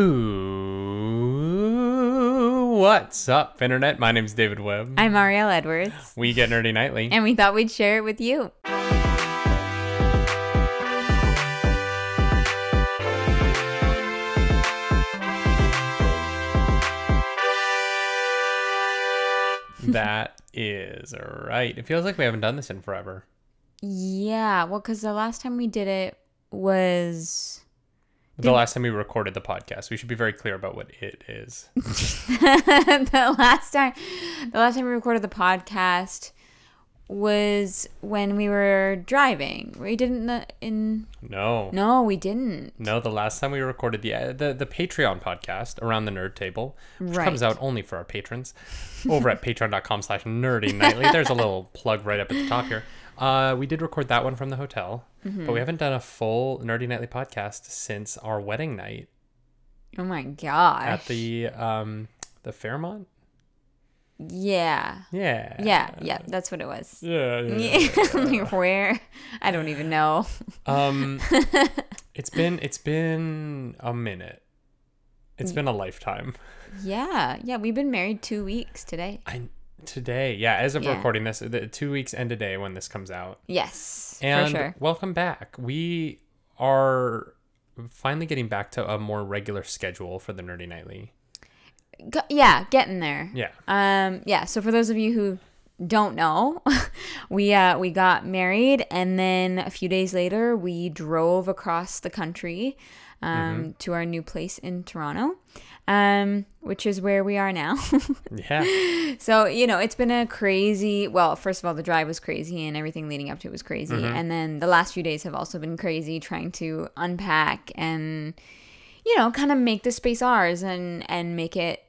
Ooh, what's up, Internet? My name's David Webb. I'm Ariel Edwards, we get nerdy nightly. and we thought we'd share it with you. that is right. It feels like we haven't done this in forever. Yeah, well, because the last time we did it was The last time we recorded the podcast, we should be very clear about what it is. the last time. The last time we recorded the podcast was when we were driving. We didn't in. No, No, we didn't. no. The last time we recorded the uh, the the Patreon podcast around the nerd table, which comes out only for our patrons, over at Patreon.com/slash Nerdy Nightly. There's a little plug right up at the top here. Uh, we did record that one from the hotel, Mm-hmm. but we haven't done a full Nerdy Nightly podcast since our wedding night Oh my gosh. at the um the Fairmont. Yeah. Yeah. Yeah, yeah, that's what it was. Yeah. yeah. Yeah. like where? I don't even know. Um, it's been it's been a minute. It's been a lifetime. Yeah, yeah, we've been married two weeks today. I today, yeah, as of Yeah. recording this, the two weeks end today when this comes out. Yes, And for sure. welcome back. We are finally getting back to a more regular schedule for the Nerdy Nightly. Go- yeah, getting there. Yeah. Um, yeah. So for those of you who don't know, we uh we got married, and then a few days later we drove across the country, um, Mm-hmm. to our new place in Toronto, um, which is where we are now. Yeah. so you know it's been a crazy. Well, first of all, the drive was crazy, and everything leading up to it was crazy, Mm-hmm. and then the last few days have also been crazy, trying to unpack and you know kind of make the space ours and and make it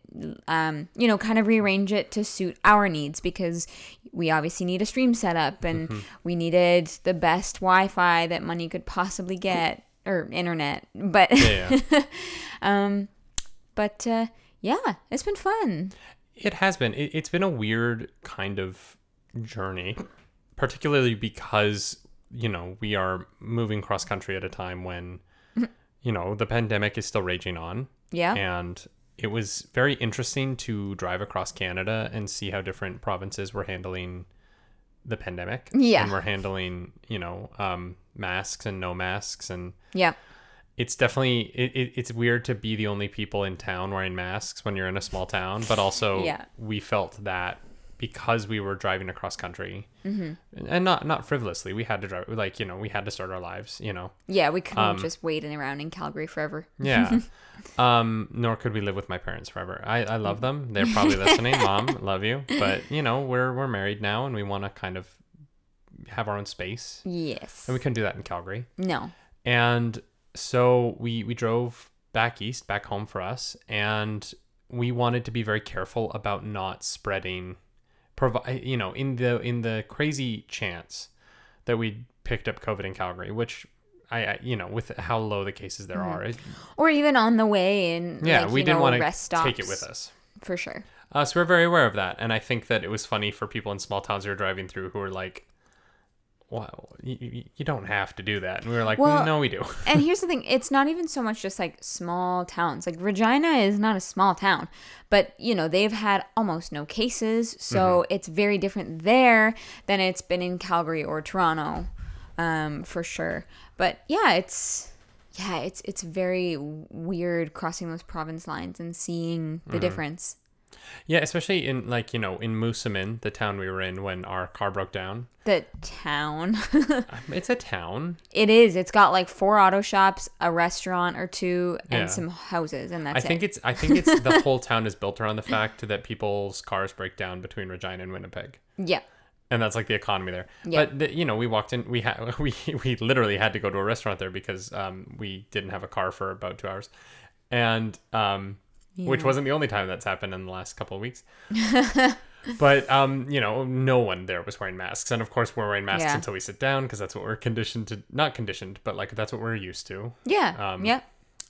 um you know kind of rearrange it to suit our needs because we obviously need a stream setup and Mm-hmm. we needed the best wi-fi that money could possibly get or internet but yeah. um but uh yeah it's been fun It has been. It, it's been a weird kind of journey, particularly because, you know, we are moving cross country at a time when, you know, the pandemic is still raging on. yeah And it was very interesting to drive across Canada and see how different provinces were handling the pandemic. Yeah. And we're handling, you know, um, masks and no masks. And yeah it's definitely, it, it, it's weird to be the only people in town wearing masks when you're in a small town. But also, Yeah. we felt that because we were driving across country and not, not frivolously, we had to drive, like, you know, we had to start our lives, you know. Yeah, we couldn't Um, just waiting around in Calgary forever. Yeah. um, nor could we live with my parents forever. I, I love them. They're probably listening. Mom, love you. But you know, we're we're married now and we want to kind of have our own space. Yes. And we couldn't do that in Calgary. No. And so we we drove back east, back home for us, and we wanted to be very careful about not spreading provide you know, in the in the crazy chance that we picked up COVID in Calgary, which I, I you know, with how low the cases there are, it, Or even on the way and yeah, like, we didn't want rest to take it with us. For sure. Uh, so we're very aware of that, and I think that it was funny for people in small towns who were driving through who were like, "Wow, you, you, don't have to do that," and we were like, Well- "No, we do." and here's the thing, it's not even so much just like small towns. Like Regina is not a small town, but you know, they've had almost no cases, so Mm-hmm. it's very different there than it's been in Calgary or Toronto. Um, for sure. But yeah, it's yeah, it's it's very weird crossing those province lines and seeing Mm-hmm. the difference. Yeah, especially in like you know in Moosomin, the town we were in when our car broke down. The town. Um, It's a town. It is. It's got like four auto shops, a restaurant or two, and Yeah. some houses, and that's. I think it. it's I think it's the whole town is built around the fact that people's cars break down between Regina and Winnipeg. yeah. and that's like the economy there. Yeah. But the, you know, we walked in. We had we we literally had to go to a restaurant there because um, we didn't have a car for about two hours, and um, which wasn't the only time that's happened in the last couple of weeks. but um, you know, no one there was wearing masks, and of course, we're wearing masks Yeah. until we sit down because that's what we're conditioned to. Not conditioned, but like that's what we're used to. Yeah. Um, yeah.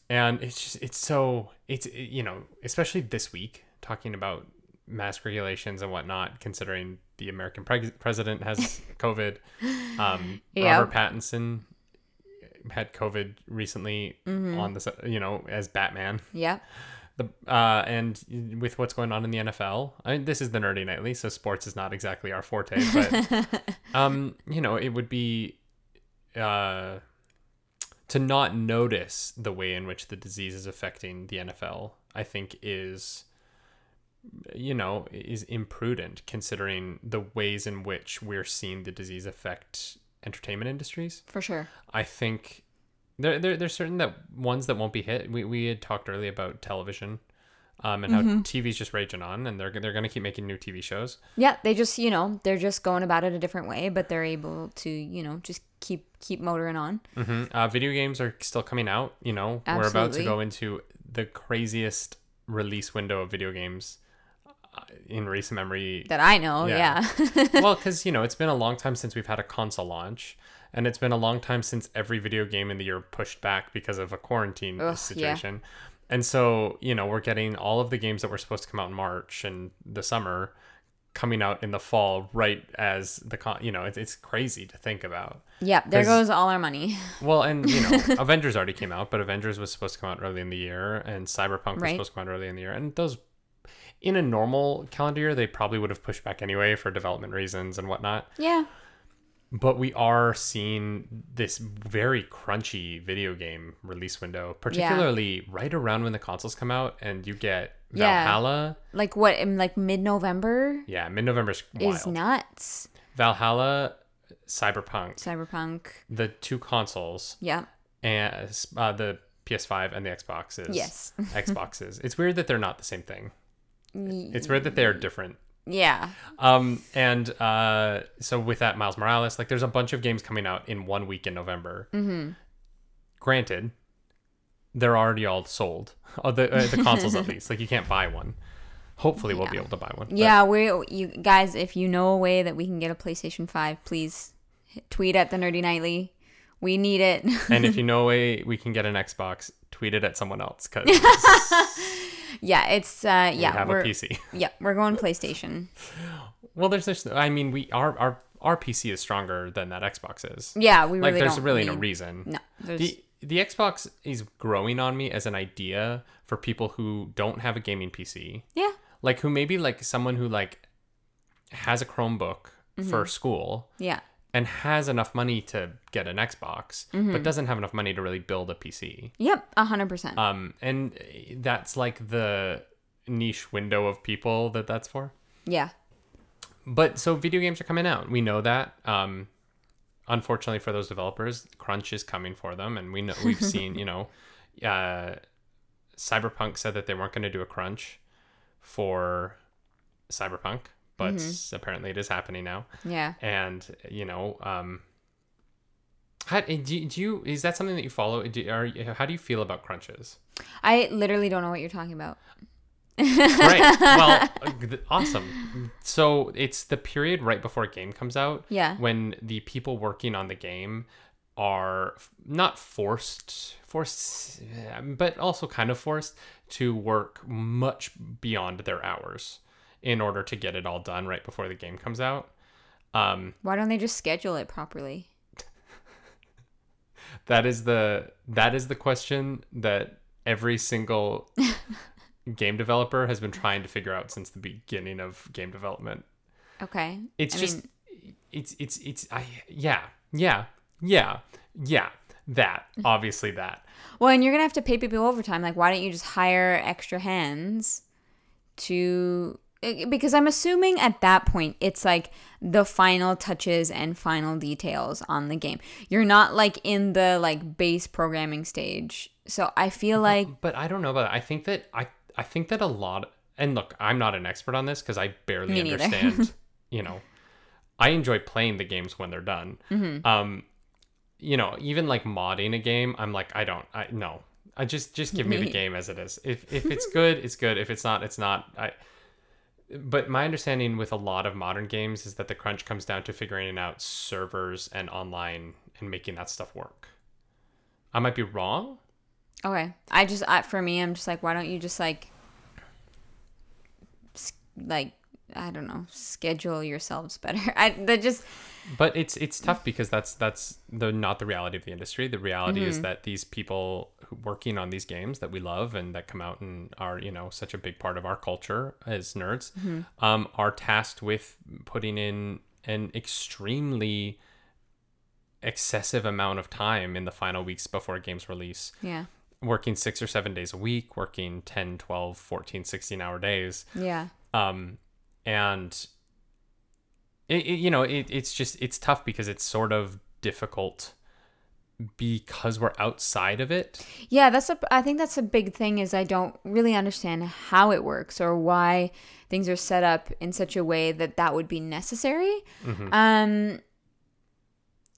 and it's just it's so it's you know especially this week talking about mask regulations and whatnot considering the american pre- president has covid um Yeah. robert pattinson had COVID recently Mm-hmm. on the you know as Batman. Yep. The uh, and with what's going on in the NFL, I mean, this is the nerdy nightly, so sports is not exactly our forte, but um, you know, it would be uh, to not notice the way in which the disease is affecting the NFL. I think is you know is imprudent considering the ways in which we're seeing the disease affect entertainment industries. For sure. I think there, there there's certain that ones that won't be hit. We we had talked earlier about television, um, and how TV's just raging on, and they're they're gonna keep making new TV shows. Yeah, they just you know they're just going about it a different way, but they're able to you know just keep keep motoring on. hmm Uh, video games are still coming out. You know, we're about to go into the craziest release window of video games uh, in recent memory. That I know. Yeah. Yeah. well, because you know it's been a long time since we've had a console launch, and it's been a long time since every video game in the year pushed back because of a quarantine Ugh, yeah. situation. And so you know we're getting all of the games that were supposed to come out in March and the summer coming out in the fall, right as the con. You know, it's it's crazy to think about. yeah. there goes all our money. Well, and you know, Avengers already came out, but Avengers was supposed to come out early in the year, and Cyberpunk was Right. supposed to come out early in the year, and those. In a normal calendar year, they probably would have pushed back anyway for development reasons and whatnot Yeah. But we are seeing this very crunchy video game release window, particularly right around when the consoles come out and you get Yeah. Valhalla. Like what? In like mid November Yeah, mid November's wild. is nuts. Valhalla, Cyberpunk, Cyberpunk. the two consoles, Yeah. and uh, the PS5 and the Xboxes. Yes. Xboxes. It's weird that they're not the same thing. It's weird that they're different. Yeah. Um, and uh, so with that, Miles Morales, like there's a bunch of games coming out in one week in November. Mm-hmm. Granted, they're already all sold. Oh, the uh, the consoles at least. Like you can't buy one. Hopefully, we'll be able to buy one. but- Yeah, we you guys, if you know a way that we can get a PlayStation Five, please tweet at the Nerdy Nightly. We need it. and if you know a way we can get an Xbox, tweet it at someone else because yeah, it's uh we yeah, have a we're PC. yeah, we're going PlayStation. Well, there's this. I mean, we our our our PC is stronger than that Xbox is. Yeah, we like there's really no reason. No, there's the the Xbox is growing on me as an idea for people who don't have a gaming PC. yeah, Like who maybe like someone who like has a Chromebook Mm-hmm. for school yeah, and has enough money to get an Xbox, Mm-hmm. but doesn't have enough money to really build a PC. yep, a hundred percent. Um and that's like the niche window of people that that's for. Yeah, But so video games are coming out. We know that. Um, unfortunately for those developers, crunch is coming for them, and we know we've seen. You know, uh, Cyberpunk said that they weren't going to do a crunch for Cyberpunk, but apparently it is happening now. yeah. And you know, um, how do you, do you is that something that you follow? Do, are how do you feel about crunches? I literally don't know what you're talking about. right. Well, awesome. So it's the period right before a game comes out. Yeah. When the people working on the game are not forced, forced, uh, but also kind of forced to work much beyond their hours in order to get it all done right before the game comes out. Um, Why don't they just schedule it properly? that is the that is the question that every single game developer has been trying to figure out since the beginning of game development. Okay. It's I just mean, it's it's it's I yeah yeah yeah yeah that obviously that well, and you're gonna have to pay people overtime. Like, why don't you just hire extra hands to? Because I'm assuming at that point it's like the final touches and final details on the game. You're not like in the like base programming stage. So I feel like but I don't know about that. I think that I I think that a lot and look I'm not an expert on this because I barely understand you know I enjoy playing the games when they're done Mm-hmm. um you know even like modding a game I'm like I don't I no I just just give me the game as it is if if it's good it's good if it's not it's not I but my understanding with a lot of modern games is that the crunch comes down to figuring out servers and online and making that stuff work. I might be wrong. Okay. I just I, for me, I'm just like, why don't you just like, like I don't know, schedule yourselves better. I that just but it's it's tough because that's that's the not the reality of the industry. The reality Mm-hmm. is that these people working on these games that we love and that come out and are you know such a big part of our culture as nerds Mm-hmm. um, are tasked with putting in an extremely excessive amount of time in the final weeks before a game's release Yeah. working six or seven days a week working 10 12 14 16 hour days Yeah. um and it, it, you know it, it's just it's tough because it's sort of difficult because we're outside of it Yeah, that's a I think that's a big thing is I don't really understand how it works or why things are set up in such a way that that would be necessary. Um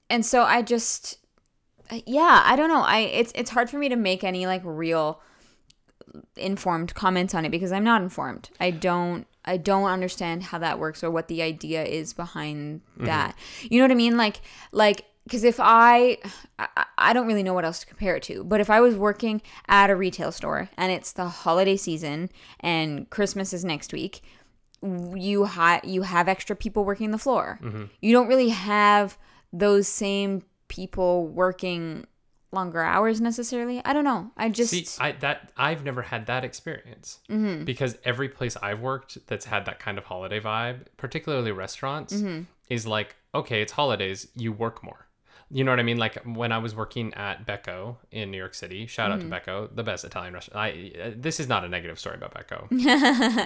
and so I just yeah, I don't know. I it's it's hard for me to make any like real informed comments on it because I'm not informed. I don't I don't understand how that works or what the idea is behind mm-hmm. that. You know what I mean? Like like because if I, I I don't really know what else to compare it to, but if I was working at a retail store and it's the holiday season and Christmas is next week, you ha- you have extra people working the floor. Mm-hmm. You don't really have those same people working longer hours necessarily. I don't know. I just see i that i've never had that experience because every place i've worked that's had that kind of holiday vibe particularly restaurants is like okay it's holidays you work more you know what I mean? Like when I was working at Becco in New York City, shout out to Becco, the best Italian restaurant. I uh, this is not a negative story about Becco.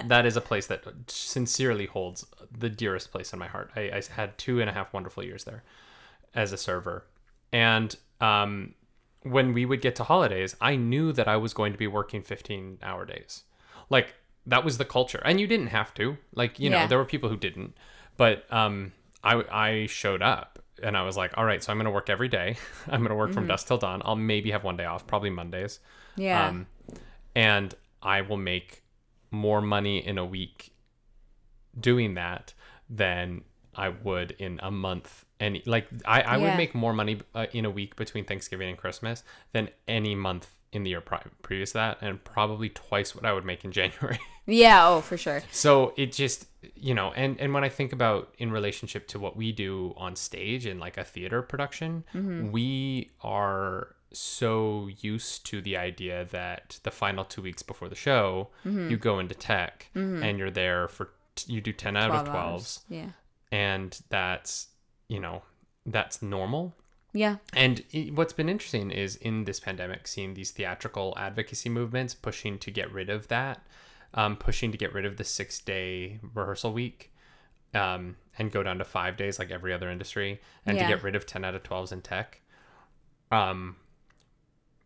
that is a place that sincerely holds the dearest place in my heart. I, I had two and a half wonderful years there as a server, and um, when we would get to holidays, I knew that I was going to be working fifteen hour days, like that was the culture, and you didn't have to. Like you know, there were people who didn't, but um, I I showed up and I was like, all right, so I'm gonna work every day. I'm gonna work from dusk till dawn. I'll maybe have one day off, probably Mondays. yeah. Um, and I will make more money in a week doing that than I would in a month. Any like I, I Yeah. would make more money uh, in a week between Thanksgiving and Christmas than any month in the year pri- previous to that, and probably twice what I would make in January. yeah, oh, for sure. so it just you know and and when i think about in relationship to what we do on stage in like a theater production mm-hmm. we are so used to the idea that the final two weeks before the show mm-hmm. you go into tech mm-hmm. and you're there for you do 10 out of 12s hours. Yeah. and that's you know that's normal Yeah. and what's been interesting is in this pandemic, seeing these theatrical advocacy movements pushing to get rid of that, um, pushing to get rid of the six day rehearsal week um, and go down to five days like every other industry, and Yeah. to get rid of 10 out of 12s in tech um,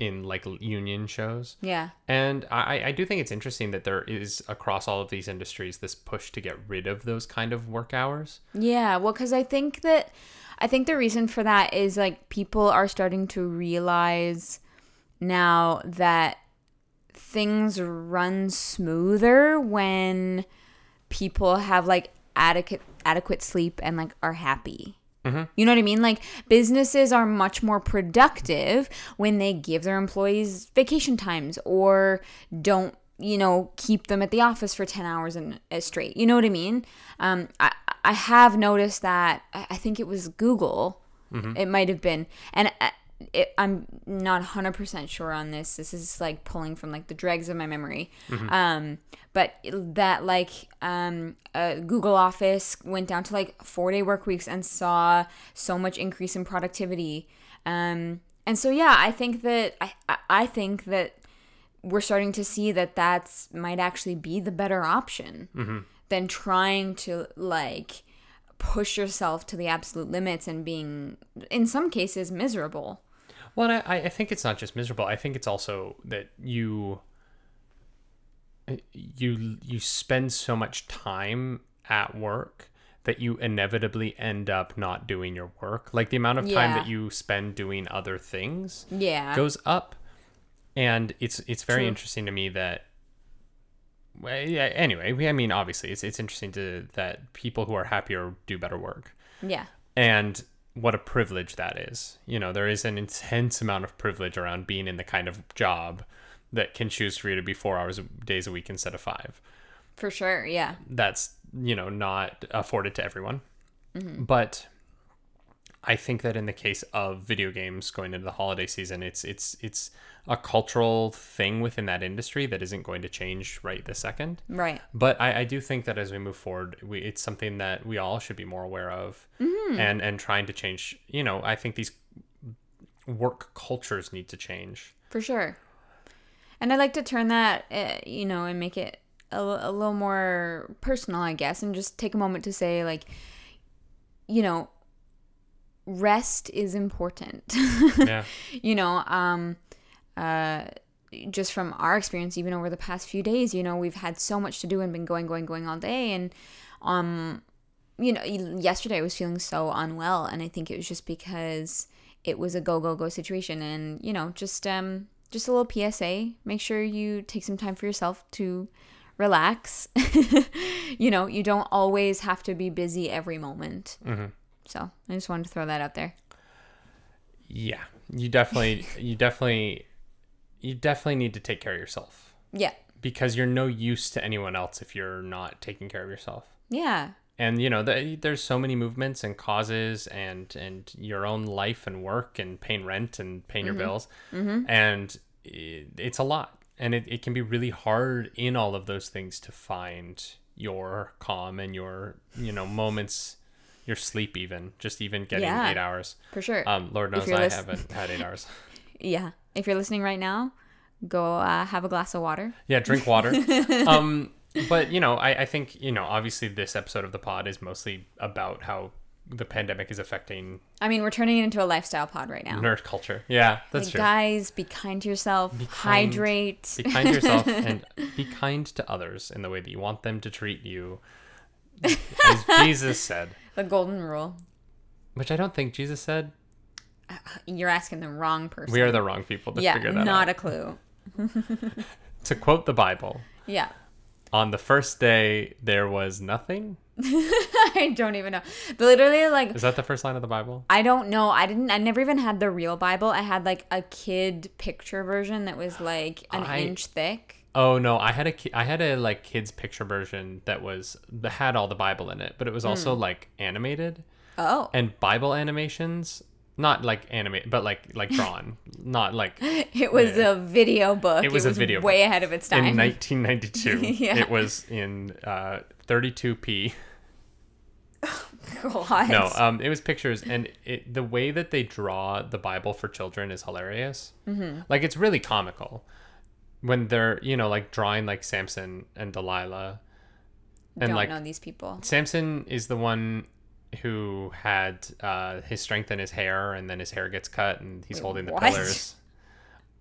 in like union shows. Yeah. And I, I do think it's interesting that there is across all of these industries this push to get rid of those kind of work hours. Yeah, well, because I think that I think the reason for that is like people are starting to realize now that things run smoother when people have like adequate adequate sleep and like are happy. You know what I mean? Like businesses are much more productive when they give their employees vacation times or don't, you know, keep them at the office for 10 hours and uh, straight. You know what I mean? Um, I, I have noticed that, I think it was Google, it might have been. And uh, it, I'm not 100% sure on this. This is like pulling from like the dregs of my memory. Um, but that like um, uh, Google Office went down to like four day work weeks and saw so much increase in productivity. Um, and so yeah, I think that I I- I think that we're starting to see that that's might actually be the better option than trying to like push yourself to the absolute limits and being in some cases miserable. Well, and I, I think it's not just miserable. I think it's also that you eh, you you spend so much time at work that you inevitably end up not doing your work. Like the amount of time Yeah. that you spend doing other things Yeah. goes up, and it's it's very True. interesting to me that. Well, yeah. Anyway, I mean, obviously, it's it's interesting to that people who are happier do better work yeah. and what a privilege that is. You know, there is an intense amount of privilege around being in the kind of job that can choose for you to be four hours days a week instead of five. For sure. Yeah. That's you know not afforded to everyone. Mm-hmm. But I think that in the case of video games going into the holiday season, it's it's it's a cultural thing within that industry that isn't going to change right this second. Right. But I, I do think that as we move forward, we, it's something that we all should be more aware of, and and trying to change. You know, I think these work cultures need to change. For sure. And I like to turn that, uh, you know, and make it a, a little more personal, I guess, and just take a moment to say, like, you know, rest is important. Yeah. you know, um, uh, just from our experience, even over the past few days, you know, we've had so much to do and been going, going, going all day. And, um, you know, yesterday I was feeling so unwell. And I think it was just because it was a go, go, go situation. And, you know, just, um, just a little PSA. Make sure you take some time for yourself to relax. you know, you don't always have to be busy every moment. Mm-hmm. So I just wanted to throw that out there. Yeah, you definitely, you definitely, you definitely need to take care of yourself Yeah. because you're no use to anyone else if you're not taking care of yourself. Yeah. And you know, the, there's so many movements and causes, and and your own life and work, and paying rent and paying your mm-hmm. bills, mm-hmm. and it, it's a lot, and it, it can be really hard in all of those things to find your calm and your you know moments, your sleep, even just even getting Yeah. eight hours. For sure. Um, Lord knows I lis- haven't had eight hours. Yeah. If you're listening right now, go uh, have a glass of water. Yeah, drink water. um, but you know, I, I think you know, obviously, this episode of the pod is mostly about how the pandemic is affecting I mean, we're turning it into a lifestyle pod right now. nerd culture. Yeah, that's Like, true. guys, be kind to yourself. kind. hydrate. Be kind to yourself and be kind to others in the way that you want them to treat you, as Jesus said. The golden rule. Which I don't think Jesus said. Uh, you're asking the wrong person. We are the wrong people to yeah, figure that not out. a clue. To quote the Bible, Yeah. on the first day there was nothing. I don't even know. But literally, like, Is that the first line of the Bible? I don't know. I didn't. I never even had the real Bible. I had like a kid picture version that was like an I- inch thick. Oh no, I had a ki- I had a like kids picture version that was that had all the Bible in it, but it was also Hmm. like animated Oh, and Bible animations, not like animate, but like like drawn, not like it was a video book. It was a video way ahead of its time. in 1992. Yeah. It was in uh, 32p. God. No, um, it was pictures, and it the way that they draw the Bible for children is hilarious. Mm-hmm. Like it's really comical when they're you know like drawing like Samson and Delilah, and don't like know these people. Samson is the one who had uh, his strength in his hair, and then his hair gets cut, and he's Wait, holding the what? pillars.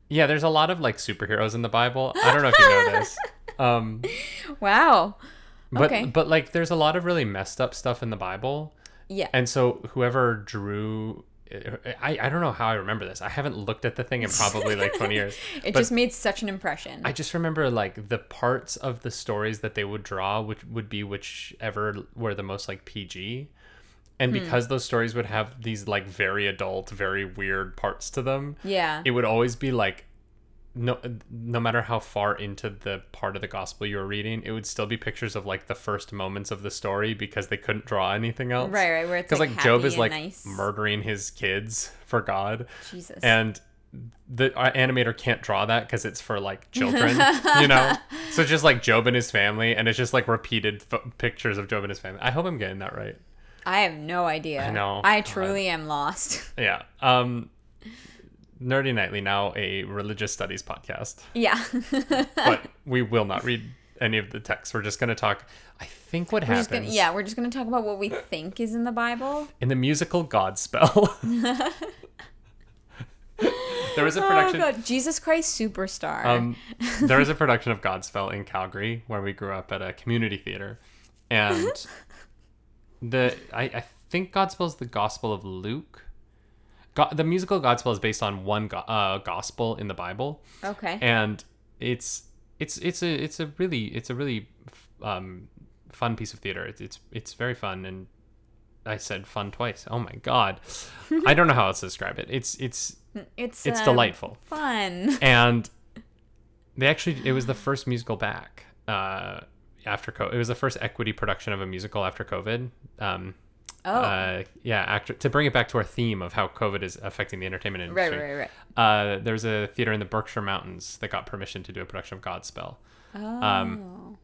Yeah, there's a lot of like superheroes in the Bible. I don't know if you know this. Um, Wow. but Okay. but like there's a lot of really messed up stuff in the Bible. Yeah. And so whoever drew I, I don't know how I remember this. I haven't looked at the thing in probably like 20 years. it just made such an impression. I just remember like the parts of the stories that they would draw, which would be whichever were the most like PG. And Hmm. because those stories would have these like very adult, very weird parts to them, yeah. it would always be like no no matter how far into the part of the gospel you were reading, it would still be pictures of like the first moments of the story because they couldn't draw anything else. right, right. Where it's Because like, like, Job is like nice. murdering his kids for God, Jesus. and the uh, animator can't draw that because it's for like children, you know. So it's just like Job and his family, and it's just like repeated f- pictures of Job and his family. I hope I'm getting that right. I have no idea. I know. I God. truly am lost. Yeah. Um, Nerdy Nightly now a religious studies podcast, yeah. but we will not read any of the text. We're just going to talk. I think what We're happens gonna, yeah, we're just gonna talk about what we think is in the Bible. in the musical Godspell. there was a production. Oh god, Jesus Christ Superstar. Um, there was a production of Godspell in Calgary where we grew up at a community theater, and the I, I think Godspell is the Gospel of Luke. Go, the musical Godspell is based on one go, uh, gospel in the Bible, okay. and it's it's it's a it's a really it's a really um, fun piece of theater. It's, it's it's very fun, and I said fun twice. Oh my god, I don't know how else to describe it. It's it's it's it's um, delightful Fun. and they actually it was the first musical back uh after COVID. It was the first equity production of a musical after COVID. Um, Oh. uh, yeah, actor to bring it back to our theme of how COVID is affecting the entertainment industry. right, right. Right. Uh, there's a theater in the Berkshire Mountains that got permission to do a production of Godspell. Oh. Um,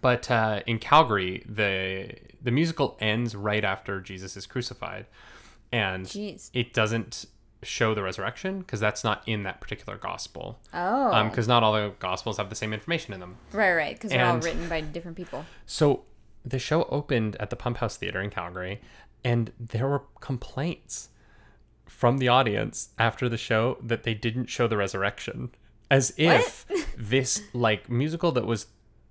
But uh, in Calgary, the the musical ends right after Jesus is crucified, and Jeez. it doesn't show the resurrection because that's not in that particular gospel. oh. Um, because not all the gospels have the same information in them. right, right. Because they're all written by different people. So the show opened at the Pump House Theater in Calgary, and there were complaints from the audience after the show that they didn't show the resurrection, as if this like musical that was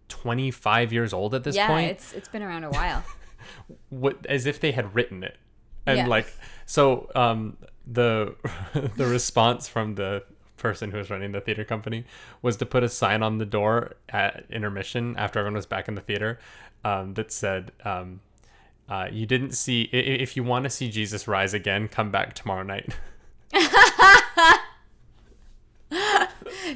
25 years old at this yeah, point, Yeah, it's it's been around a while. what as if they had written it, and Yeah. like so um the the response from the person who was running the theater company was to put a sign on the door at intermission after everyone was back in the theater um, that said um, uh, you didn't see if you want to see jesus rise again come back tomorrow night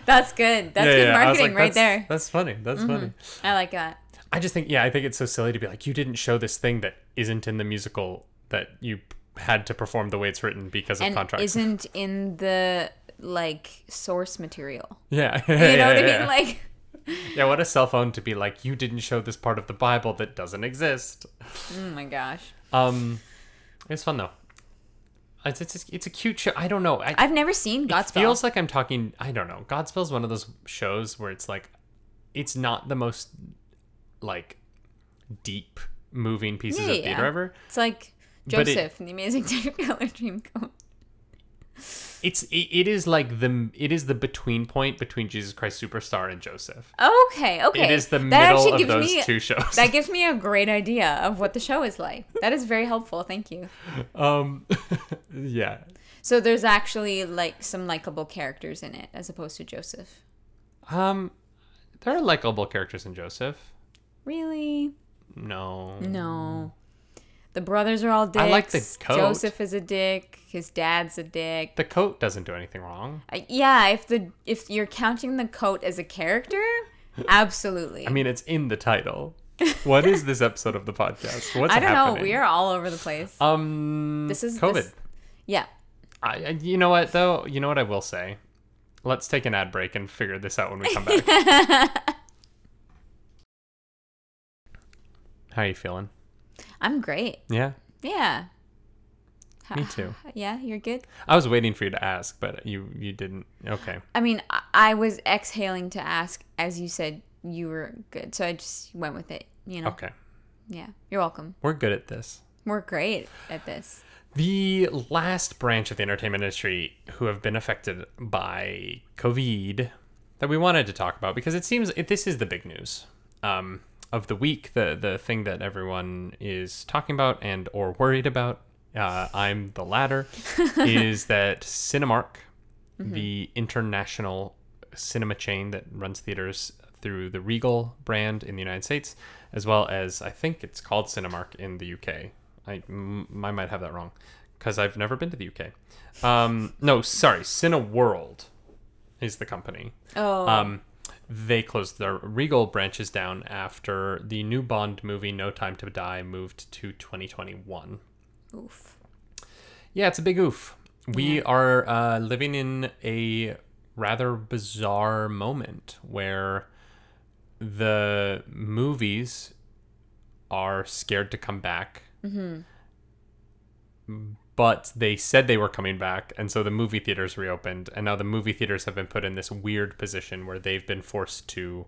That's good. That's Yeah, good yeah. Marketing like, right "That's- there. Mm-hmm. that's funny that's funny I like that. i just think yeah i think it's so silly to be like you didn't show this thing that isn't in the musical that you had to perform the way it's written because of And contracts isn't in the like source material. yeah You yeah, know what I yeah. mean? Like Yeah, what a cell phone to be like, you didn't show this part of the Bible that doesn't exist. Oh my gosh. Um, it's fun though. It's it's, it's a cute show. I don't know. I, I've never seen it Godspell. feels like I'm talking. I don't know. Godspell is one of those shows where it's like, it's not the most like deep moving pieces Yeah, of yeah. theater ever. it's like it- Joseph in the Amazing Technicolor Dreamcoat. It's it, it is like the it is the between point between Jesus Christ Superstar and Joseph. Okay, okay. It is the That middle of those me- two shows. That gives me a great idea of what the show is like. That is very helpful. Thank you. um, yeah. So there's actually like some likable characters in it as opposed to Joseph. Um, there are likable characters in Joseph. Really? No. No. The brothers are all dicks. I like the coat. Joseph is a dick. His dad's a dick. The coat doesn't do anything wrong. I- yeah, if the if you're counting the coat as a character, absolutely. I mean, it's in the title. What is this episode of the podcast? What's I don't know. We are all over the place. Um, This is- COVID. this- yeah. I, you know what though? You know what I will say. Let's take an ad break and figure this out when we come back. How are you feeling? I'm great. Yeah, Yeah. me too. Yeah, you're good. I was waiting for you to ask, but you you didn't. Okay. I mean, I- was exhaling to ask as you said you were good, so I just went with it. You know. Okay. Yeah. You're welcome. We're good at this. We're great at this. The last branch of the entertainment industry who have been affected by COVID that we wanted to talk about because it seems it, this is the big news um, of the week, the the thing that everyone is talking about and or worried about. Uh, I'm the latter. is that Cinemark, the international cinema chain that runs theaters through the Regal brand in the United States, as well as I think it's called Cinemark in the UK. I, m- I might have that wrong because I've never been to the UK. Um, no, sorry, Cineworld is the company. Oh. Um, they closed their Regal branches down after the new Bond movie, No Time to Die, moved to 2021. Oof. Yeah, it's a big oof. We are uh, living in a rather bizarre moment where the movies are scared to come back. But they said they were coming back, and so the movie theaters reopened, and now the movie theaters have been put in this weird position where they've been forced to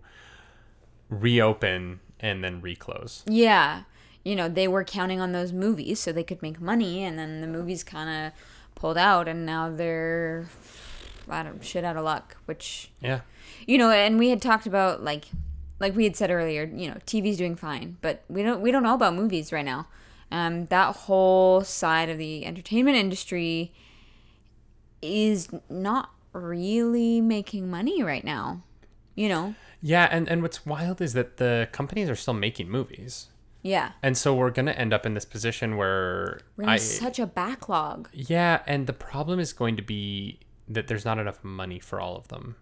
reopen and then reclose. Yeah. You know, they were counting on those movies so they could make money, and then the movies kind of pulled out, and now they're, I don't, shit out of luck, which, Yeah. you know, and we had talked about, like, like we had said earlier, you know, TV's doing fine, but we don't, we don't know about movies right now. Um, that whole side of the entertainment industry is not really making money right now, you know? Yeah, and, and what's wild is that the companies are still making movies. Yeah. And so we're gonna end up in this position where We're in I such a backlog. yeah, and the problem is going to be that there's not enough money for all of them.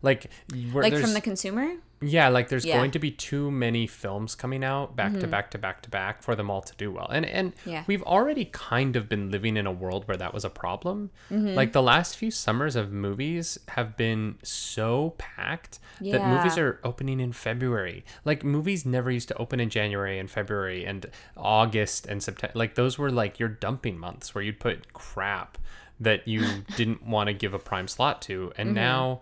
Like, Like from the consumer? Yeah, like there's Yeah. going to be too many films coming out back to mm-hmm. back to back to back for them all to do well. And and Yeah. we've already kind of been living in a world where that was a problem. Mm-hmm. Like the last few summers of movies have been so packed that movies are opening in February. Like movies never used to open in January and February and August and September. Like those were like your dumping months where you'd put crap that you didn't want to give a prime slot to. And mm-hmm. now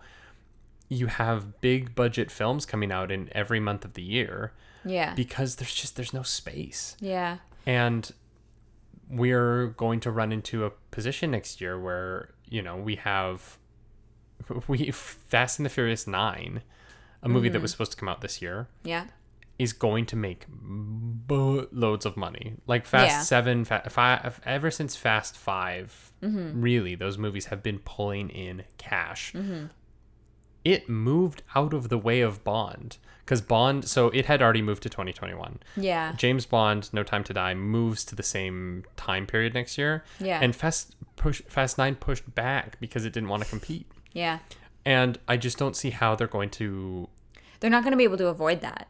you have big budget films coming out in every month of the year Yeah. because there's just there's no space yeah. and we're going to run into a position next year where you know we have we fast and the furious 9 a movie that mm-hmm. was supposed to come out this year Yeah. is going to make loads of money. Like Fast Yeah. Seven, fa- five, ever since Fast 5 mm-hmm. really, those movies have been pulling in cash. Mm-hmm. It moved out of the way of Bond because Bond, so it had already moved to 2021. Yeah. James Bond, No Time to Die, moves to the same time period next year. Yeah. And Fast push, Fast Nine pushed back because it didn't want to compete. Yeah. And I just don't see how they're going to They're not going to be able to avoid that.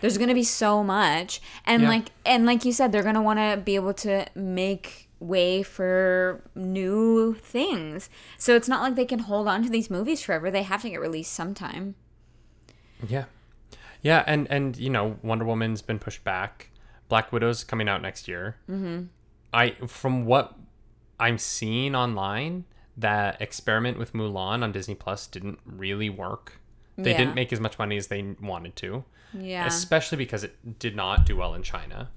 There's going to be so much and Yeah. like and like you said they're going to want to be able to make way for new things. So it's not like they can hold on to these movies forever. They have to get released sometime. Yeah. Yeah, and and you know, Wonder Woman's been pushed back. Black Widow's coming out next year. Mm-hmm. I from what I'm seeing online, that experiment with Mulan on Disney Plus didn't really work. They Yeah. didn't make as much money as they wanted to, Yeah. especially because it did not do well in China.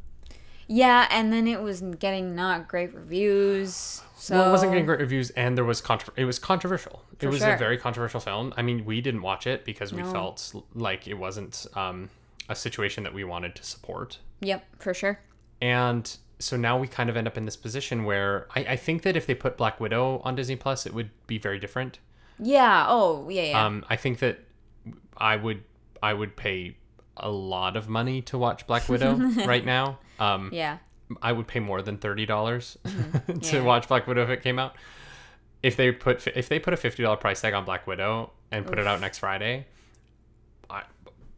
Yeah, and then it was getting not great reviews. So well, it wasn't getting great reviews, and there was contro- It was controversial. For it was sure. a very controversial film. I mean, we didn't watch it because we No. felt like it wasn't um, a situation that we wanted to support. Yep, for sure. And so now we kind of end up in this position where I, I think that if they put Black Widow on Disney Plus, it would be very different. Yeah. Oh, yeah, yeah. Um, I think that I would I would pay a lot of money to watch Black Widow right now. Um, yeah. I would pay more than thirty dollars to Mm-hmm. Yeah. watch Black Widow if it came out. If they put if they put a fifty dollar price tag on Black Widow and put it out next Friday, I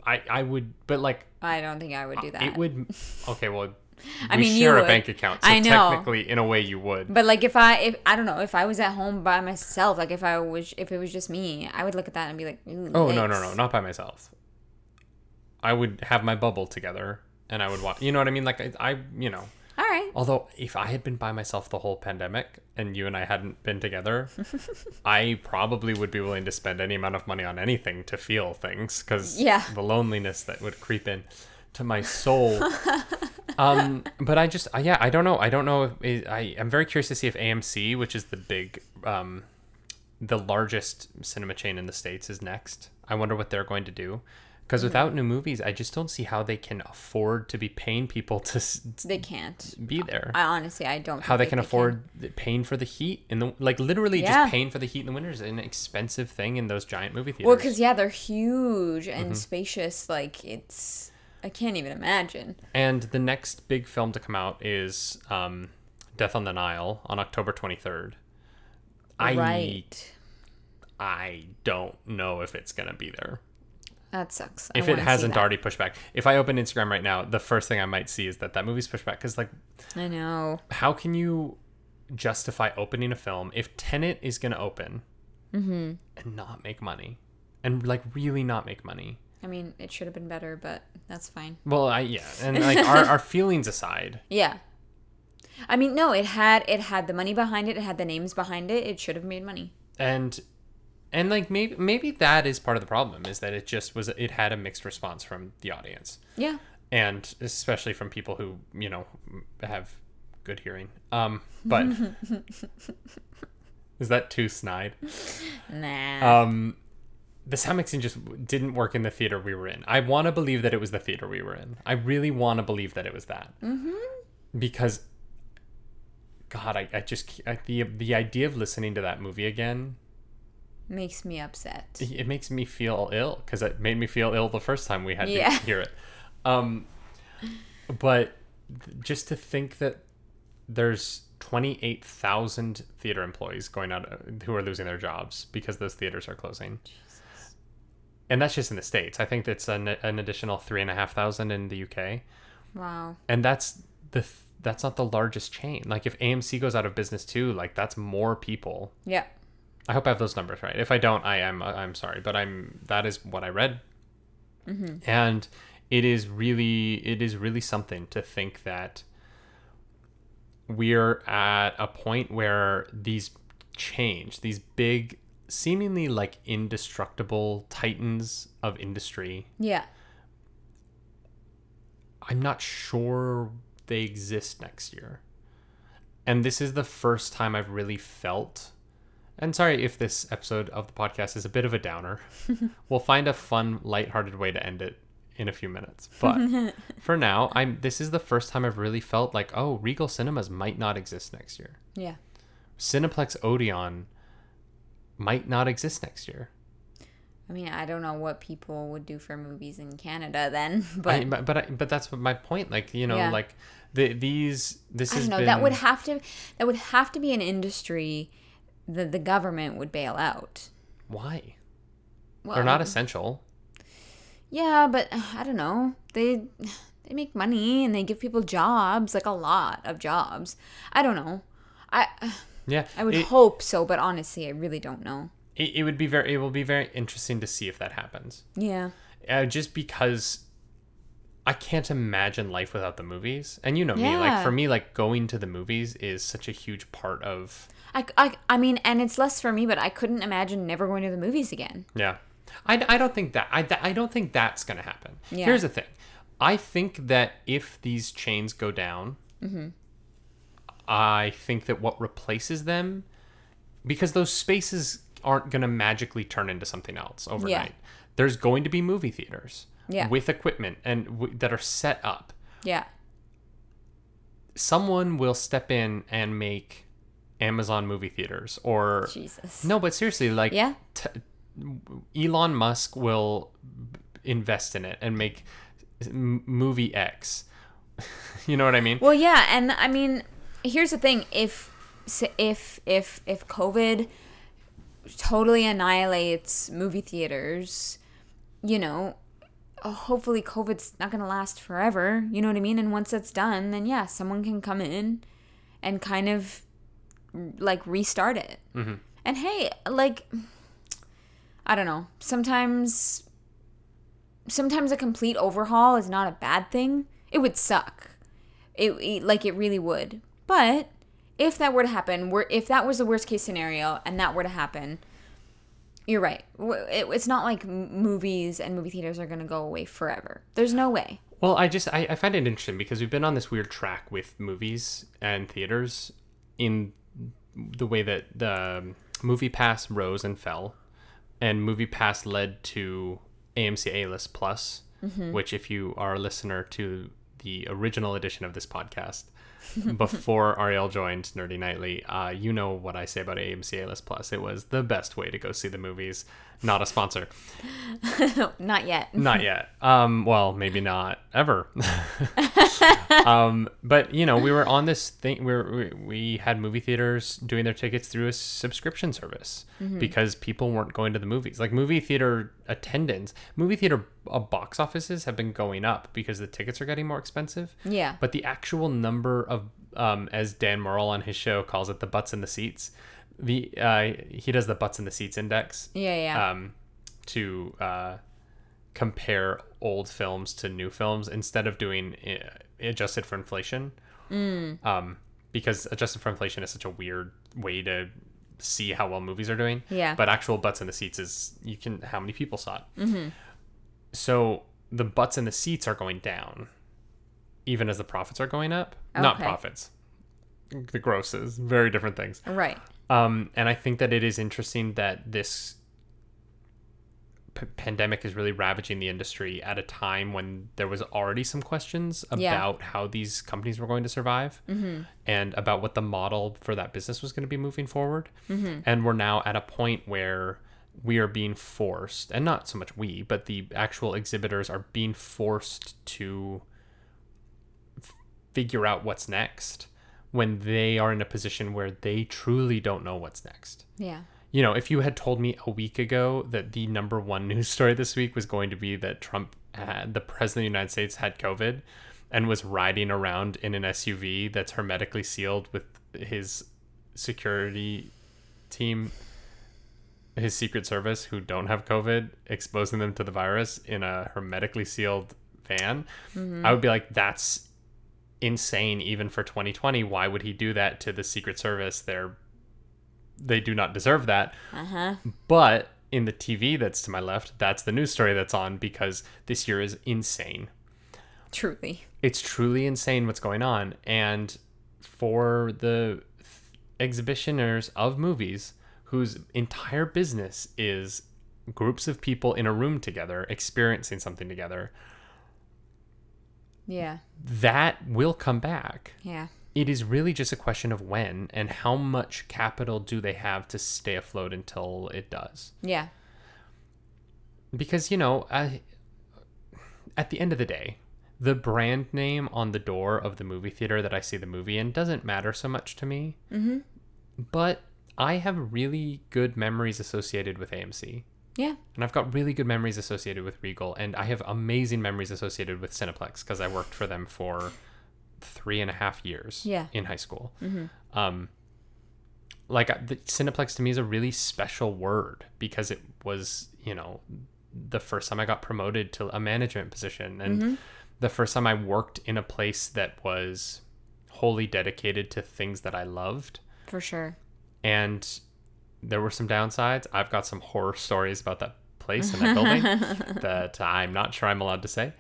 I I would. But like I don't think I would do that. it would. Okay, well. I we mean, you share a would. bank account, so I know. technically, in a way, you would. But like if I if I don't know if I was at home by myself, like if I was if it was just me, I would look at that and be like, Oh no no no, not by myself. I would have my bubble together, and I would watch. You know what I mean? Like I, I you know. All right. Although, if I had been by myself the whole pandemic and you and I hadn't been together, I probably would be willing to spend any amount of money on anything to feel things because Yeah. the loneliness that would creep in to my soul. um, but I just, yeah, I don't know. I don't know. If, I am very curious to see if AMC, which is the big, um, the largest cinema chain in the states, is next. I wonder what they're going to do. Because without new movies, I just don't see how they can afford to be paying people to. They can't. be there I honestly I don't. how think they can afford the- paying for the heat in the like literally Yeah. just paying for the heat in the winter is an expensive thing in those giant movie theaters. Well, because yeah, they're huge and Mm-hmm. spacious. Like it's I can't even imagine. and the next big film to come out is um, Death on the Nile on October 23rd. I right. I don't know if it's gonna be there. That sucks. I If it hasn't already pushed back. If I open Instagram right now, the first thing I might see is that that movie's pushed back. Because like, I know. how can you justify opening a film if Tenet is gonna open Mm-hmm. and not make money, and like really not make money? I mean, it should have been better, but that's fine. Well, I yeah, and like our, our feelings aside, Yeah. I mean, no, it had it had the money behind it. It had the names behind it. It should have made money. and and like maybe maybe that is part of the problem is that it just was it had a mixed response from the audience Yeah. and especially from people who you know have good hearing. Um, but is that too snide? Nah. Um, the sound mixing just didn't work in the theater we were in. I want to believe that it was the theater we were in. I really want to believe that it was that. Mm-hmm. Because, God, I, I just I, the the idea of listening to that movie again, Makes me upset. it makes me feel ill because it made me feel ill the first time we had Yeah. to hear it. Um, but just to think that there's 28,000 theater employees going out who are losing their jobs because those theaters are closing. Jesus. and that's just in the states. I think it's an, an additional three and a half thousand in the UK, Wow. and that's the th- that's not the largest chain. Like if AMC goes out of business too, like that's more people. Yeah. I hope I have those numbers right. If I don't, I am uh, I'm sorry, but I'm that is what I read, mm-hmm. and it is really it is really something to think that we're at a point where these change these big seemingly like indestructible titans of industry Yeah. i'm not sure they exist next year and this is the first time i've really felt and sorry if this episode of the podcast is a bit of a downer we'll find a fun lighthearted way to end it in a few minutes but for now i'm this is the first time i've really felt like oh regal cinemas might not exist next year Yeah. Cineplex Odeon might not exist next year. I mean, I don't know what people would do for movies in Canada then, but I, but but, I, but that's my point. Like you know, Yeah. like the these this I has don't know. been That would have to that would have to be an industry that the government would bail out. why Well, they're not essential. Yeah, but I don't know. They they make money and they give people jobs, like a lot of jobs. I don't know. I Yeah, I would it, hope so, but honestly, I really don't know. it, it would be very it will be very interesting to see if that happens. Yeah. Uh, just because I can't imagine life without the movies, and you know me. Like for me, like going to the movies is such a huge part of I, I, I mean, and it's less for me, but I couldn't imagine never going to the movies again. Yeah. I, I don't think that I, I don't think that's going to happen. Yeah. Here's the thing. I think that if these chains go down, Mm-hmm. I think that what replaces them because those spaces aren't going to magically turn into something else overnight. Yeah. There's going to be movie theaters Yeah. with equipment and w- that are set up. Yeah. Someone will step in and make Amazon movie theaters or Jesus. no, but seriously, like Yeah. t- Elon Musk will b- invest in it and make m- movie X. you know what I mean? Well, yeah, and I mean, here's the thing: if if if if COVID totally annihilates movie theaters, you know, hopefully COVID's not gonna last forever. You know what I mean? And once that's done, then yeah, someone can come in and kind of like restart it. Mm-hmm. And hey, like, I don't know. Sometimes, sometimes a complete overhaul is not a bad thing. It would suck. It, it like it really would. But if that were to happen, were if that was the worst case scenario and that were to happen, you're right. It, it's not like movies and movie theaters are gonna go away forever. There's no way. Well, I just I, I find it interesting because we've been on this weird track with movies and theaters in the way that the um, MoviePass rose and fell, and MoviePass led to AMC A List Plus, which if you are a listener to the original edition of this podcast. before Ariel joined Nerdy Nightly, uh, you know what I say about AMC A List Plus. It was the best way to go see the movies. Not a sponsor. not yet. Not yet. Um, well, maybe not ever. um, but you know, we were on this thing. We, were, we we had movie theaters doing their tickets through a subscription service because people weren't going to the movies. Like movie theater attendance, movie theater uh, box offices have been going up because the tickets are getting more expensive. Yeah. But the actual number of, um, as Dan Murrell on his show calls it, the butts in the seats. The uh, he does the butts in the seats index Yeah. Yeah. um, to uh, compare old films to new films instead of doing uh, adjusted for inflation. Um, because adjusted for inflation is such a weird way to see how well movies are doing. Yeah. But actual butts in the seats is you can how many people saw it. Mm-hmm. So the butts in the seats are going down, even as the profits are going up. Not profits. The grosses, very different things. right. Um, and I think that it is interesting that this p- pandemic is really ravaging the industry at a time when there was already some questions Yeah. about how these companies were going to survive and about what the model for that business was going to be moving forward. And we're now at a point where we are being forced, and not so much we, but the actual exhibitors are being forced to f- figure out what's next when they are in a position where they truly don't know what's next. Yeah. you know, if you had told me a week ago that the number one news story this week was going to be that Trump had the president of the United States had COVID and was riding around in an SUV that's hermetically sealed with his security team, his Secret Service who don't have COVID, exposing them to the virus in a hermetically sealed van, I mm-hmm. would be like, that's insane even for 2020. Why would he do that to the Secret Service? They're they do not deserve that. Uh-huh. But in the TV that's to my left, that's the news story that's on because this year is insane. Truly. It's truly insane what's going on. And for the exhibitioners of movies whose entire business is groups of people in a room together experiencing something together, Yeah. that will come back. Yeah. It is really just a question of when and how much capital do they have to stay afloat until it does. Yeah. because you know I, at the end of the day the brand name on the door of the movie theater that i see the movie in doesn't matter so much to me mm-hmm. but i have really good memories associated with amc Yeah. and i've got really good memories associated with regal and i have amazing memories associated with cineplex because i worked for them for three and a half years Yeah. in high school um like uh, the cineplex to me is a really special word because it was you know the first time i got promoted to a management position and the first time i worked in a place that was wholly dedicated to things that i loved For sure. and there were some downsides i've got some horror stories about that place and that building that i'm not sure i'm allowed to say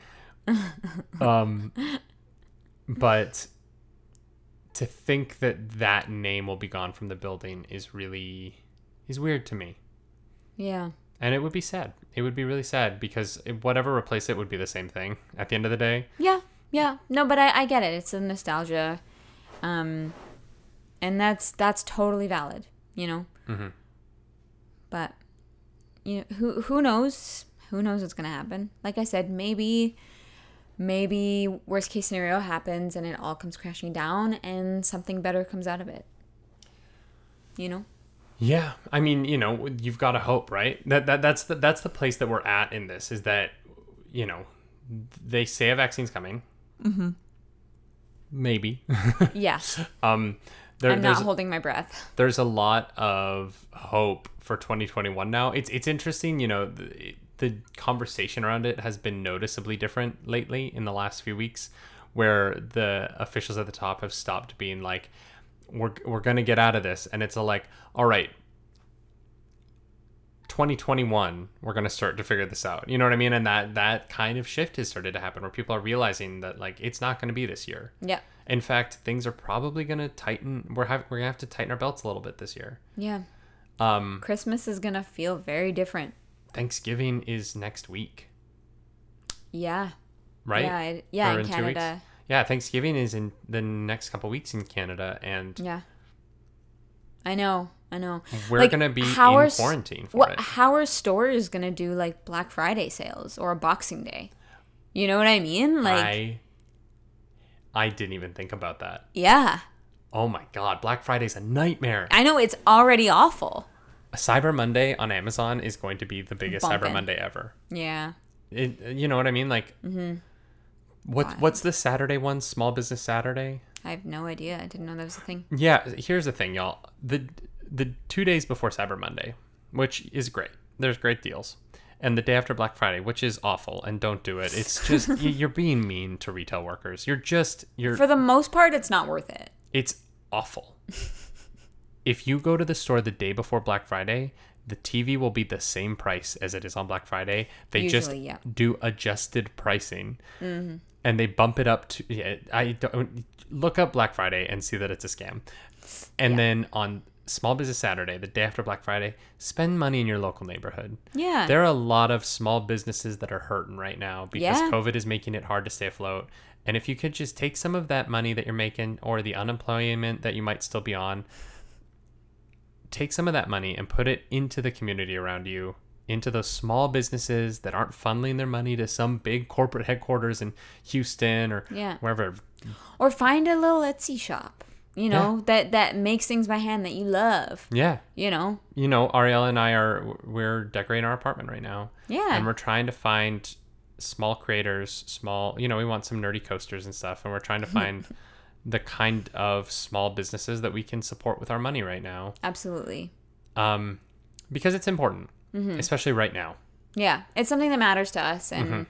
um but to think that that name will be gone from the building is really is weird to me Yeah. and it would be sad it would be really sad because whatever replace it would be the same thing at the end of the day Yeah. Yeah. No, but I, I get it. It's a nostalgia. Um and that's that's totally valid, you know? Mhm. But you know, who who knows? Who knows what's gonna happen? Like I said, maybe maybe worst case scenario happens and it all comes crashing down and something better comes out of it. You know? Yeah, I mean, you know, you've got to hope, right? That, that that's the that's the place that we're at in this is that, you know, they say a vaccine's coming. Mm-hmm. Maybe. yes. um, there, I'm not holding my breath. there's a lot of hope for 2021 now. It's it's interesting, you know, the, the conversation around it has been noticeably different lately in the last few weeks, where the officials at the top have stopped being like, "We're we're gonna get out of this," and it's a like, "All right." 2021 we're going to start to figure this out you know what i mean and that that kind of shift has started to happen where people are realizing that like it's not going to be this year Yeah. in fact things are probably going to tighten we're have, we're going to have to tighten our belts a little bit this year Yeah. um Christmas is gonna feel very different. Thanksgiving is next week, Yeah. right? Yeah. It, yeah. Or In in two weeks? Canada. Yeah, Thanksgiving is in the next couple weeks in Canada, and Yeah. I know. I know. we're Like, gonna be how in are quarantine for What? it. How are stores gonna do like Black Friday sales or a Boxing Day? You know what I mean? Like, I I didn't even think about that. yeah. Oh my god, Black Friday's a nightmare. I know it's already awful. Cyber Monday on Amazon is going to be the biggest Cyber Monday ever. Yeah. It, you know what I mean? Like, Mm-hmm. what what's the Saturday one? Small Business Saturday. I have no idea. I didn't know that was a thing. Yeah, here's the thing, y'all. The the two days before Cyber Monday, which is great. There's great deals. And the day after Black Friday, which is awful and don't do it. It's just you're being mean to retail workers. You're just you're For the most part, it's not worth it. it's awful. if you go to the store the day before Black Friday, the TV will be the same price as it is on Black Friday. They just yeah. do adjusted pricing, mm-hmm. and they bump it up to. Yeah, I don't look up Black Friday and see that it's a scam. And Yeah. then on Small Business Saturday, the day after Black Friday, spend money in your local neighborhood. Yeah. There are a lot of small businesses that are hurting right now because Yeah. COVID is making it hard to stay afloat. And if you could just take some of that money that you're making or the unemployment that you might still be on, take some of that money and put it into the community around you, into those small businesses that aren't funneling their money to some big corporate headquarters in Houston or Yeah. wherever. Or find a little Etsy shop. You know, that that makes things by hand that you love. Yeah. You know. You know, Ariel and I are we're decorating our apartment right now. Yeah. And we're trying to find small creators, small, you know, we want some nerdy coasters and stuff and we're trying to find the kind of small businesses that we can support with our money right now. Absolutely. Um because it's important, Mm-hmm. especially right now. Yeah, it's something that matters to us, and Mm-hmm.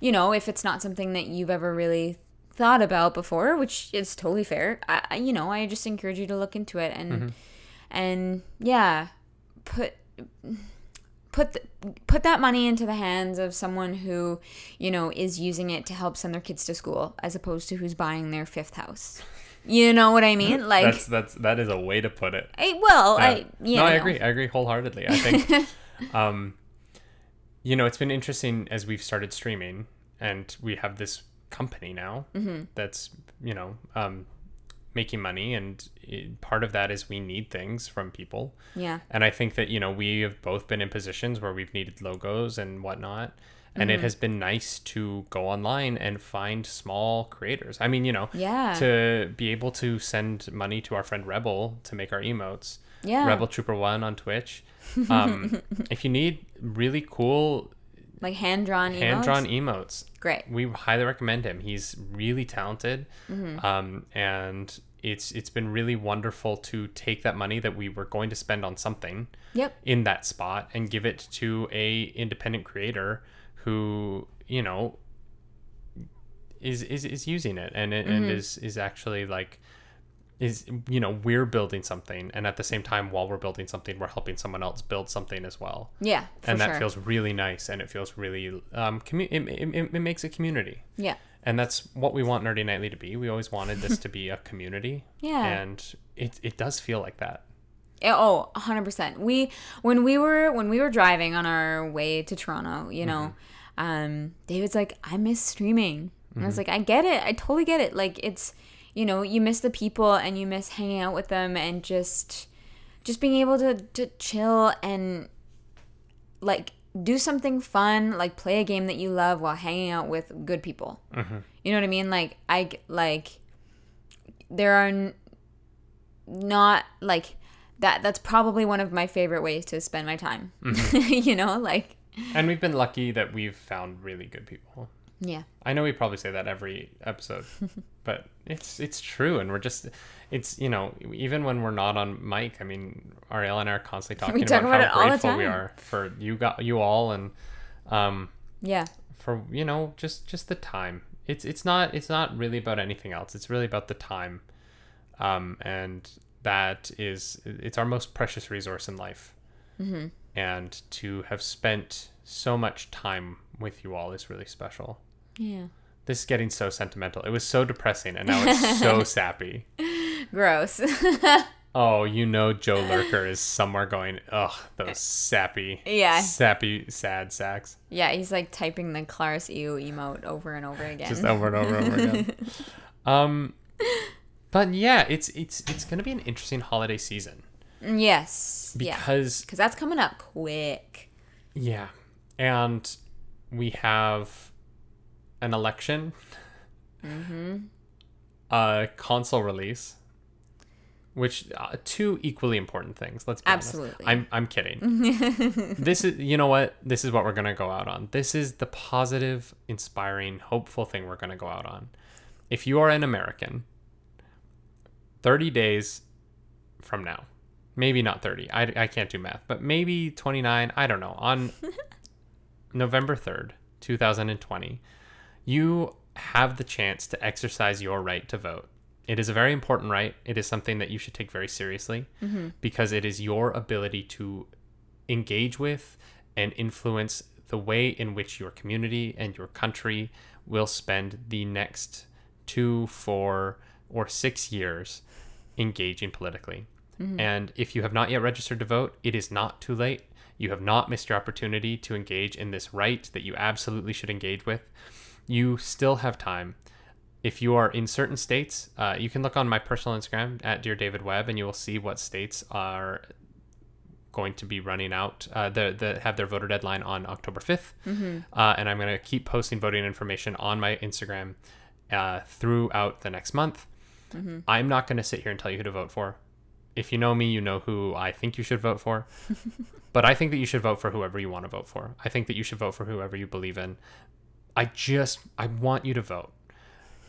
you know, if it's not something that you've ever really thought about before, which is totally fair, I, you know, I just encourage you to look into it and Mm-hmm. and yeah, put put th- put that money into the hands of someone who you know is using it to help send their kids to school, as opposed to who's buying their fifth house. You know what I mean? Like, that's that's that is a way to put it. I, well, Yeah. I yeah, no, I agree. I agree wholeheartedly. I think, um, you know, it's been interesting as we've started streaming, and we have this company now Mm-hmm. that's you know um, making money, and it, part of that is we need things from people, Yeah, and I think that you know we have both been in positions where we've needed logos and whatnot. And it has been nice to go online and find small creators. I mean, you know, yeah, to be able to send money to our friend Rebel to make our emotes. yeah. Rebel Trooper One on Twitch. Um, if you need really cool like hand drawn, hand drawn emotes, Great. we highly recommend him. He's really talented, Mm-hmm. um, and it's it's been really wonderful to take that money that we were going to spend on something Yep. in that spot and give it to a independent creator who you know is is, is using it and it and is is actually like is you know we're building something and at the same time while we're building something we're helping someone else build something as well Yeah, and that sure. feels really nice and it feels really um commu- it, it, it, makes a community yeah. and that's what we want nerdy nightly to be we always wanted this to be a community Yeah. and it, it does feel like that Yeah, Oh, 100%. We when we were when we were driving on our way to Toronto, you know, um David's like, "I miss streaming." And I was like, "I get it. I totally get it. Like it's, you know, you miss the people and you miss hanging out with them and just just being able to to chill and like do something fun, like play a game that you love while hanging out with good people. Mm-hmm. You know what I mean? Like I like there are n- not like that that's probably one of my favorite ways to spend my time. Mm-hmm. you know, like and we've been lucky that we've found really good people yeah. I know we probably say that every episode, but it's it's true, and we're just it's you know even when we're not on mic, I mean Ariel and I are constantly talking we talk about, about it how grateful we are for you got you all and um Yeah. for you know just just the time. It's it's not it's not really about anything else. It's really about the time, um and that is it's our most precious resource in life. Mm-hmm. And to have spent so much time with you all is really special Yeah. this is getting so sentimental. It was so depressing, and now it's so sappy. Gross. Oh, you know, Joe Lurker is somewhere going, ugh, those sappy, Yeah. sappy, sad sacks, yeah, he's like typing the Claris EU emote over and over again. just over and over and over again. Um, but yeah, it's it's it's gonna be an interesting holiday season yes. yeah. because Cuz that's coming up quick. yeah, and we have an election, a console release. Which uh, two equally important things. Let's be Absolutely. honest. I'm I'm kidding. this is you know what this is what we're gonna go out on. This is the positive, inspiring, hopeful thing we're gonna go out on. If you are an American, thirty days from now, maybe not thirty. I I can't do math, but maybe twenty nine. I don't know. On November third, two thousand and twenty, you have the chance to exercise your right to vote. It is a very important right. It is something that you should take very seriously mm-hmm. because it is your ability to engage with and influence the way in which your community and your country will spend the next two, four, or six years engaging politically. Mm-hmm. And if you have not yet registered to vote, it is not too late. You have not missed your opportunity to engage in this right that you absolutely should engage with. You still have time. If you are in certain states, uh, you can look on my personal Instagram at Dear David Webb, and you will see what states are going to be running out. Uh, the the have their voter deadline on October 5th uh, and I'm gonna keep posting voting information on my Instagram uh, throughout the next month. I'm not going to sit here and tell you who to vote for. If you know me, you know who I think you should vote for. but I think that you should vote for whoever you want to vote for. I think that you should vote for whoever you believe in. I just I want you to vote.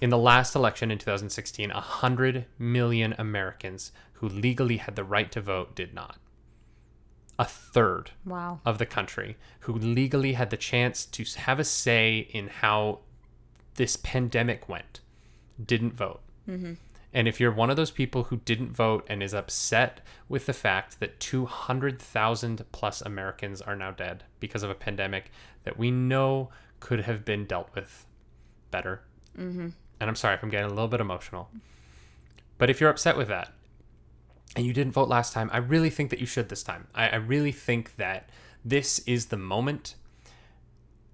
In the last election in 2016, 100 million Americans who legally had the right to vote did not. A third Wow. of the country who legally had the chance to have a say in how this pandemic went didn't vote. Mm-hmm. And if you're one of those people who didn't vote and is upset with the fact that 200,000 plus Americans are now dead because of a pandemic that we know could have been dealt with better. Mm-hmm. And I'm sorry if I'm getting a little bit emotional. But if you're upset with that, and you didn't vote last time, I really think that you should this time. I, I really think that this is the moment,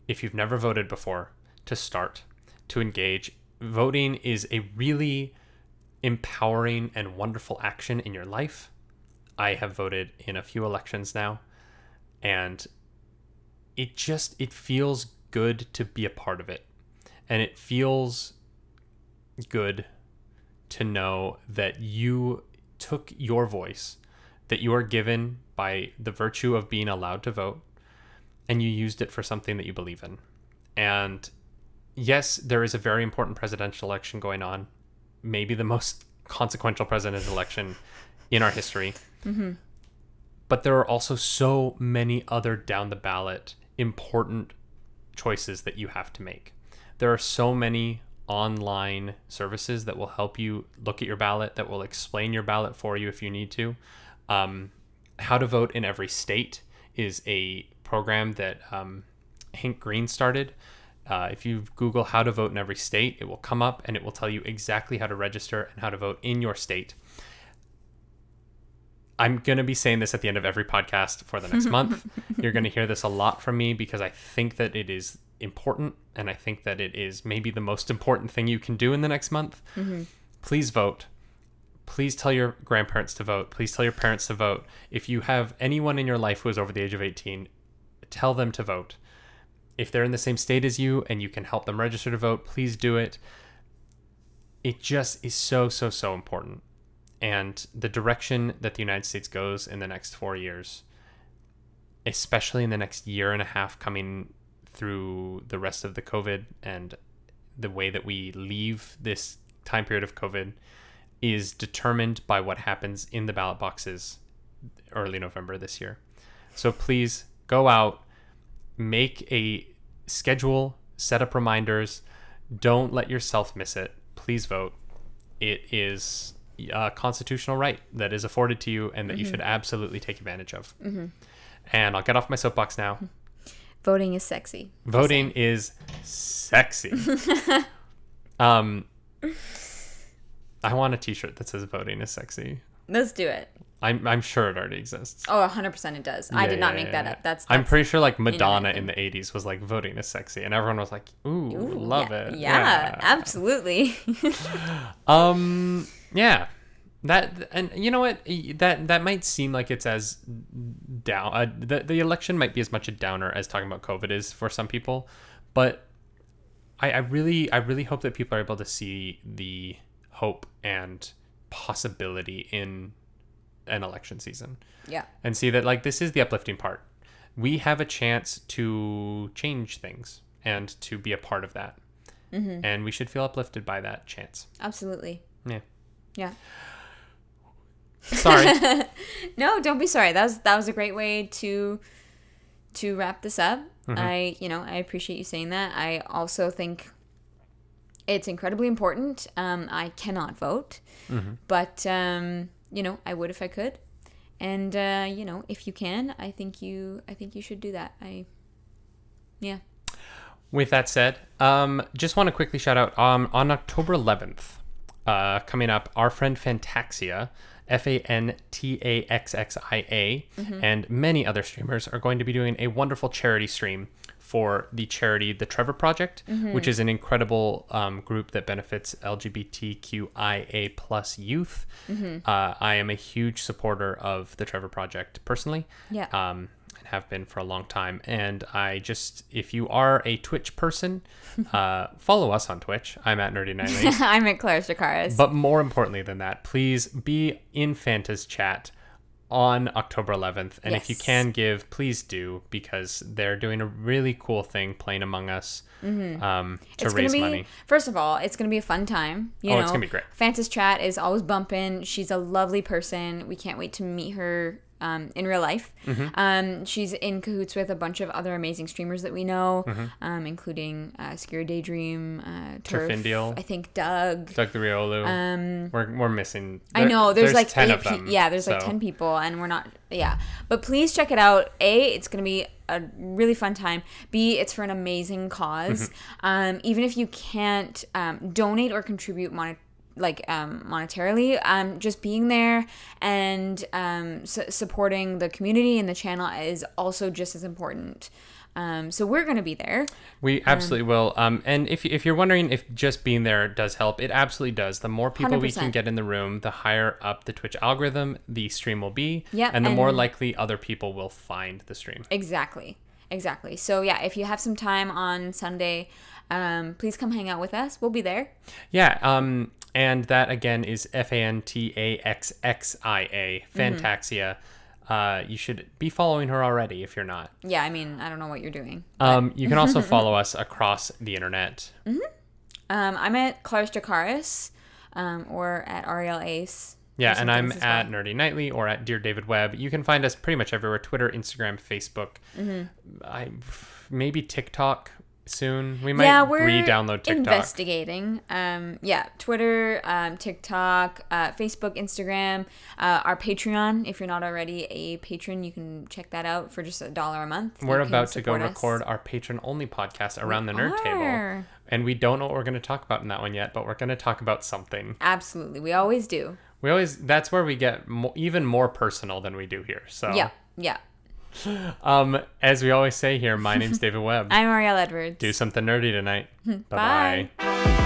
if you've never voted before, to start, to engage. Voting is a really empowering and wonderful action in your life. I have voted in a few elections now, and it just it feels good to be a part of it. And it feels good to know that you took your voice that you are given by the virtue of being allowed to vote and you used it for something that you believe in. And yes, there is a very important presidential election going on, maybe the most consequential presidential election in our history. Mm-hmm. But there are also so many other down the ballot important choices that you have to make. There are so many online services that will help you look at your ballot, that will explain your ballot for you if you need to. Um, How to Vote in Every State is a program that um, Hank Green started. Uh, if you Google how to vote in every state, it will come up and it will tell you exactly how to register and how to vote in your state. I'm going to be saying this at the end of every podcast for the next month. You're going to hear this a lot from me because I think that it is important and I think that it is maybe the most important thing you can do in the next month. Mm-hmm. Please vote. Please tell your grandparents to vote. Please tell your parents to vote. If you have anyone in your life who is over the age of 18, tell them to vote. If they're in the same state as you and you can help them register to vote, please do it. It just is so, so, so important and the direction that the United States goes in the next four years, especially in the next year and a half coming through the rest of the COVID and the way that we leave this time period of COVID, is determined by what happens in the ballot boxes early November this year. So please go out, make a schedule, set up reminders. Don't let yourself miss it. Please vote. It is a constitutional right that is afforded to you and that you mm-hmm. should absolutely take advantage of. Mm-hmm. And I'll get off my soapbox now. Mm-hmm. Voting is sexy. Voting is sexy. um, I want a T-shirt that says "Voting is sexy." Let's do it. I'm I'm sure it already exists. Oh, 100% it does. I Yeah, did not make yeah, that yeah. up. That's, I'm pretty sure like Madonna in the 80s was like voting is sexy and everyone was like, "Ooh, love yeah, it." Yeah, absolutely. Um yeah. That and you know what that that might seem like it's as down uh, the the election might be as much a downer as talking about COVID is for some people, but I, I really I really hope that people are able to see the hope and possibility in an election season yeah. and see that like this is the uplifting part. We have a chance to change things and to be a part of that. And we should feel uplifted by that chance. Absolutely. Yeah. Yeah. Sorry. No, don't be sorry. That was that was a great way to to wrap this up. Mm-hmm. I, you know, I appreciate you saying that. I also think it's incredibly important. Um, I cannot vote, Mm-hmm. but um, you know, I would if I could. And uh, you know, if you can, I think you, I think you should do that. I, yeah. With that said, um, just want to quickly shout out um, on October 11th, uh, coming up, our friend Fantaxxia, F A N T A X X I A, and many other streamers are going to be doing a wonderful charity stream for the charity The Trevor Project, which is an incredible um, group that benefits LGBTQIA plus youth. Uh, I am a huge supporter of The Trevor Project personally Yeah. um, and have been for a long time. And I just, if you are a Twitch person, uh, follow us on Twitch. I'm at Nerdy Nightly. I'm at Claire Shakaris. but more importantly than that, please be in Fanta's chat on October 11th. And if you can give, please do because they're doing a really cool thing playing Among Us um, to Mm-hmm. it's raise be money. first of all, it's gonna be a fun time. You Oh, know, it's gonna be great. Fanta's chat is always bumping. She's a lovely person. We can't wait to meet her um, in real life. Mm-hmm. Um, she's in cahoots with a bunch of other amazing streamers that we know, Mm-hmm. um, including uh, Daydream, uh, Turf, Turfindial. I think Doug. Doug the Riolu. Um, we're, we're missing. I know there's, like 10 eight of them. pe- yeah, there's like ten people, and we're not. Yeah, but please check it out. A, it's gonna be a really fun time. B, it's for an amazing cause. Mm-hmm. Um, even if you can't um, donate or contribute monet like um, monetarily, um, just being there and um, su- supporting the community and the channel is also just as important. Um, so we're gonna be there. We absolutely will. Um, and if, if you're wondering if just being there does help, it absolutely does. The more people we can get in the room, the higher up the Twitch algorithm the stream will be. Yeah, And the more likely other people will find the stream. Exactly. Exactly. So yeah, if you have some time on Sunday, um, please come hang out with us. We'll be there. Yeah. And that again is F A N T A X X I A, Mm-hmm. Fantaxxia. Uh, you should be following her already if you're not. Yeah, I mean, I don't know what you're doing. Um, you can also follow us across the internet. Um, I'm at Claris Jacaris, um, or at Ariel Ace. Yeah, and I'm as at. Nerdy Nightly or at Dear David Webb. You can find us pretty much everywhere: Twitter, Instagram, Facebook. Mm-hmm. I maybe TikTok soon. We might yeah, we're re-download TikTok. investigating. Um, yeah, Twitter, um, TikTok, uh, Facebook, Instagram, uh, our Patreon. If you're not already a patron, you can check that out for just a dollar a month. We're about to go us. record our patron-only podcast around the nerd table, and we don't know what we're going to talk about in that one yet. But we're going to talk about something. Absolutely, we always do. We always that's where we get mo- even more personal than we do here. So Yeah, yeah. Um, as we always say here, my name's David Webb. I'm Ariel Edwards. Do something nerdy tonight. Bye. Bye bye.